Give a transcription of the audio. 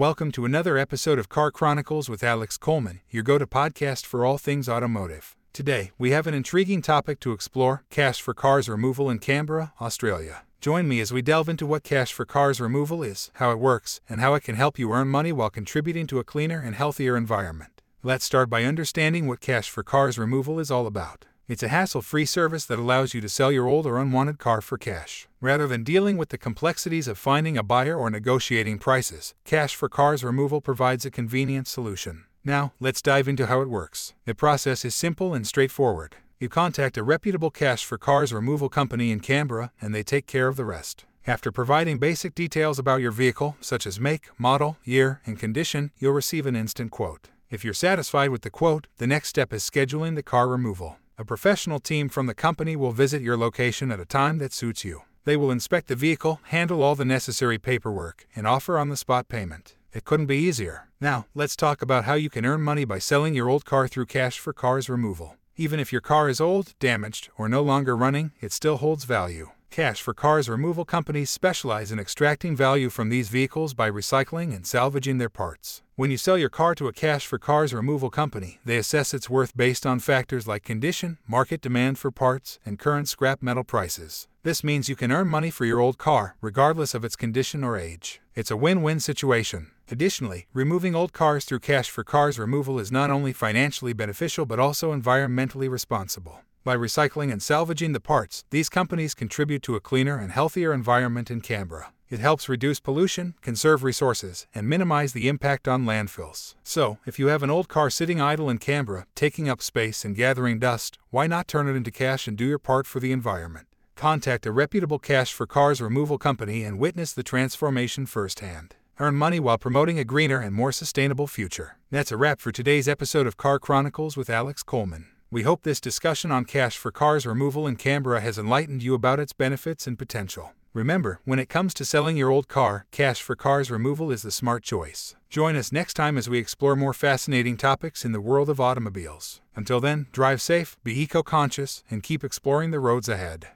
Welcome to another episode of Car Chronicles with Alex Coleman, your go to podcast for all things automotive. Today, we have an intriguing topic to explore cash for cars removal in Canberra, Australia. Join me as we delve into what cash for cars removal is, how it works, and how it can help you earn money while contributing to a cleaner and healthier environment. Let's start by understanding what cash for cars removal is all about. It's a hassle free service that allows you to sell your old or unwanted car for cash. Rather than dealing with the complexities of finding a buyer or negotiating prices, Cash for Cars Removal provides a convenient solution. Now, let's dive into how it works. The process is simple and straightforward. You contact a reputable Cash for Cars removal company in Canberra, and they take care of the rest. After providing basic details about your vehicle, such as make, model, year, and condition, you'll receive an instant quote. If you're satisfied with the quote, the next step is scheduling the car removal. A professional team from the company will visit your location at a time that suits you. They will inspect the vehicle, handle all the necessary paperwork, and offer on the spot payment. It couldn't be easier. Now, let's talk about how you can earn money by selling your old car through Cash for Cars removal. Even if your car is old, damaged, or no longer running, it still holds value. Cash for Cars removal companies specialize in extracting value from these vehicles by recycling and salvaging their parts. When you sell your car to a Cash for Cars removal company, they assess its worth based on factors like condition, market demand for parts, and current scrap metal prices. This means you can earn money for your old car, regardless of its condition or age. It's a win win situation. Additionally, removing old cars through Cash for Cars removal is not only financially beneficial but also environmentally responsible. By recycling and salvaging the parts, these companies contribute to a cleaner and healthier environment in Canberra. It helps reduce pollution, conserve resources, and minimize the impact on landfills. So, if you have an old car sitting idle in Canberra, taking up space and gathering dust, why not turn it into cash and do your part for the environment? Contact a reputable cash for cars removal company and witness the transformation firsthand. Earn money while promoting a greener and more sustainable future. That's a wrap for today's episode of Car Chronicles with Alex Coleman. We hope this discussion on cash for cars removal in Canberra has enlightened you about its benefits and potential. Remember, when it comes to selling your old car, cash for cars removal is the smart choice. Join us next time as we explore more fascinating topics in the world of automobiles. Until then, drive safe, be eco conscious, and keep exploring the roads ahead.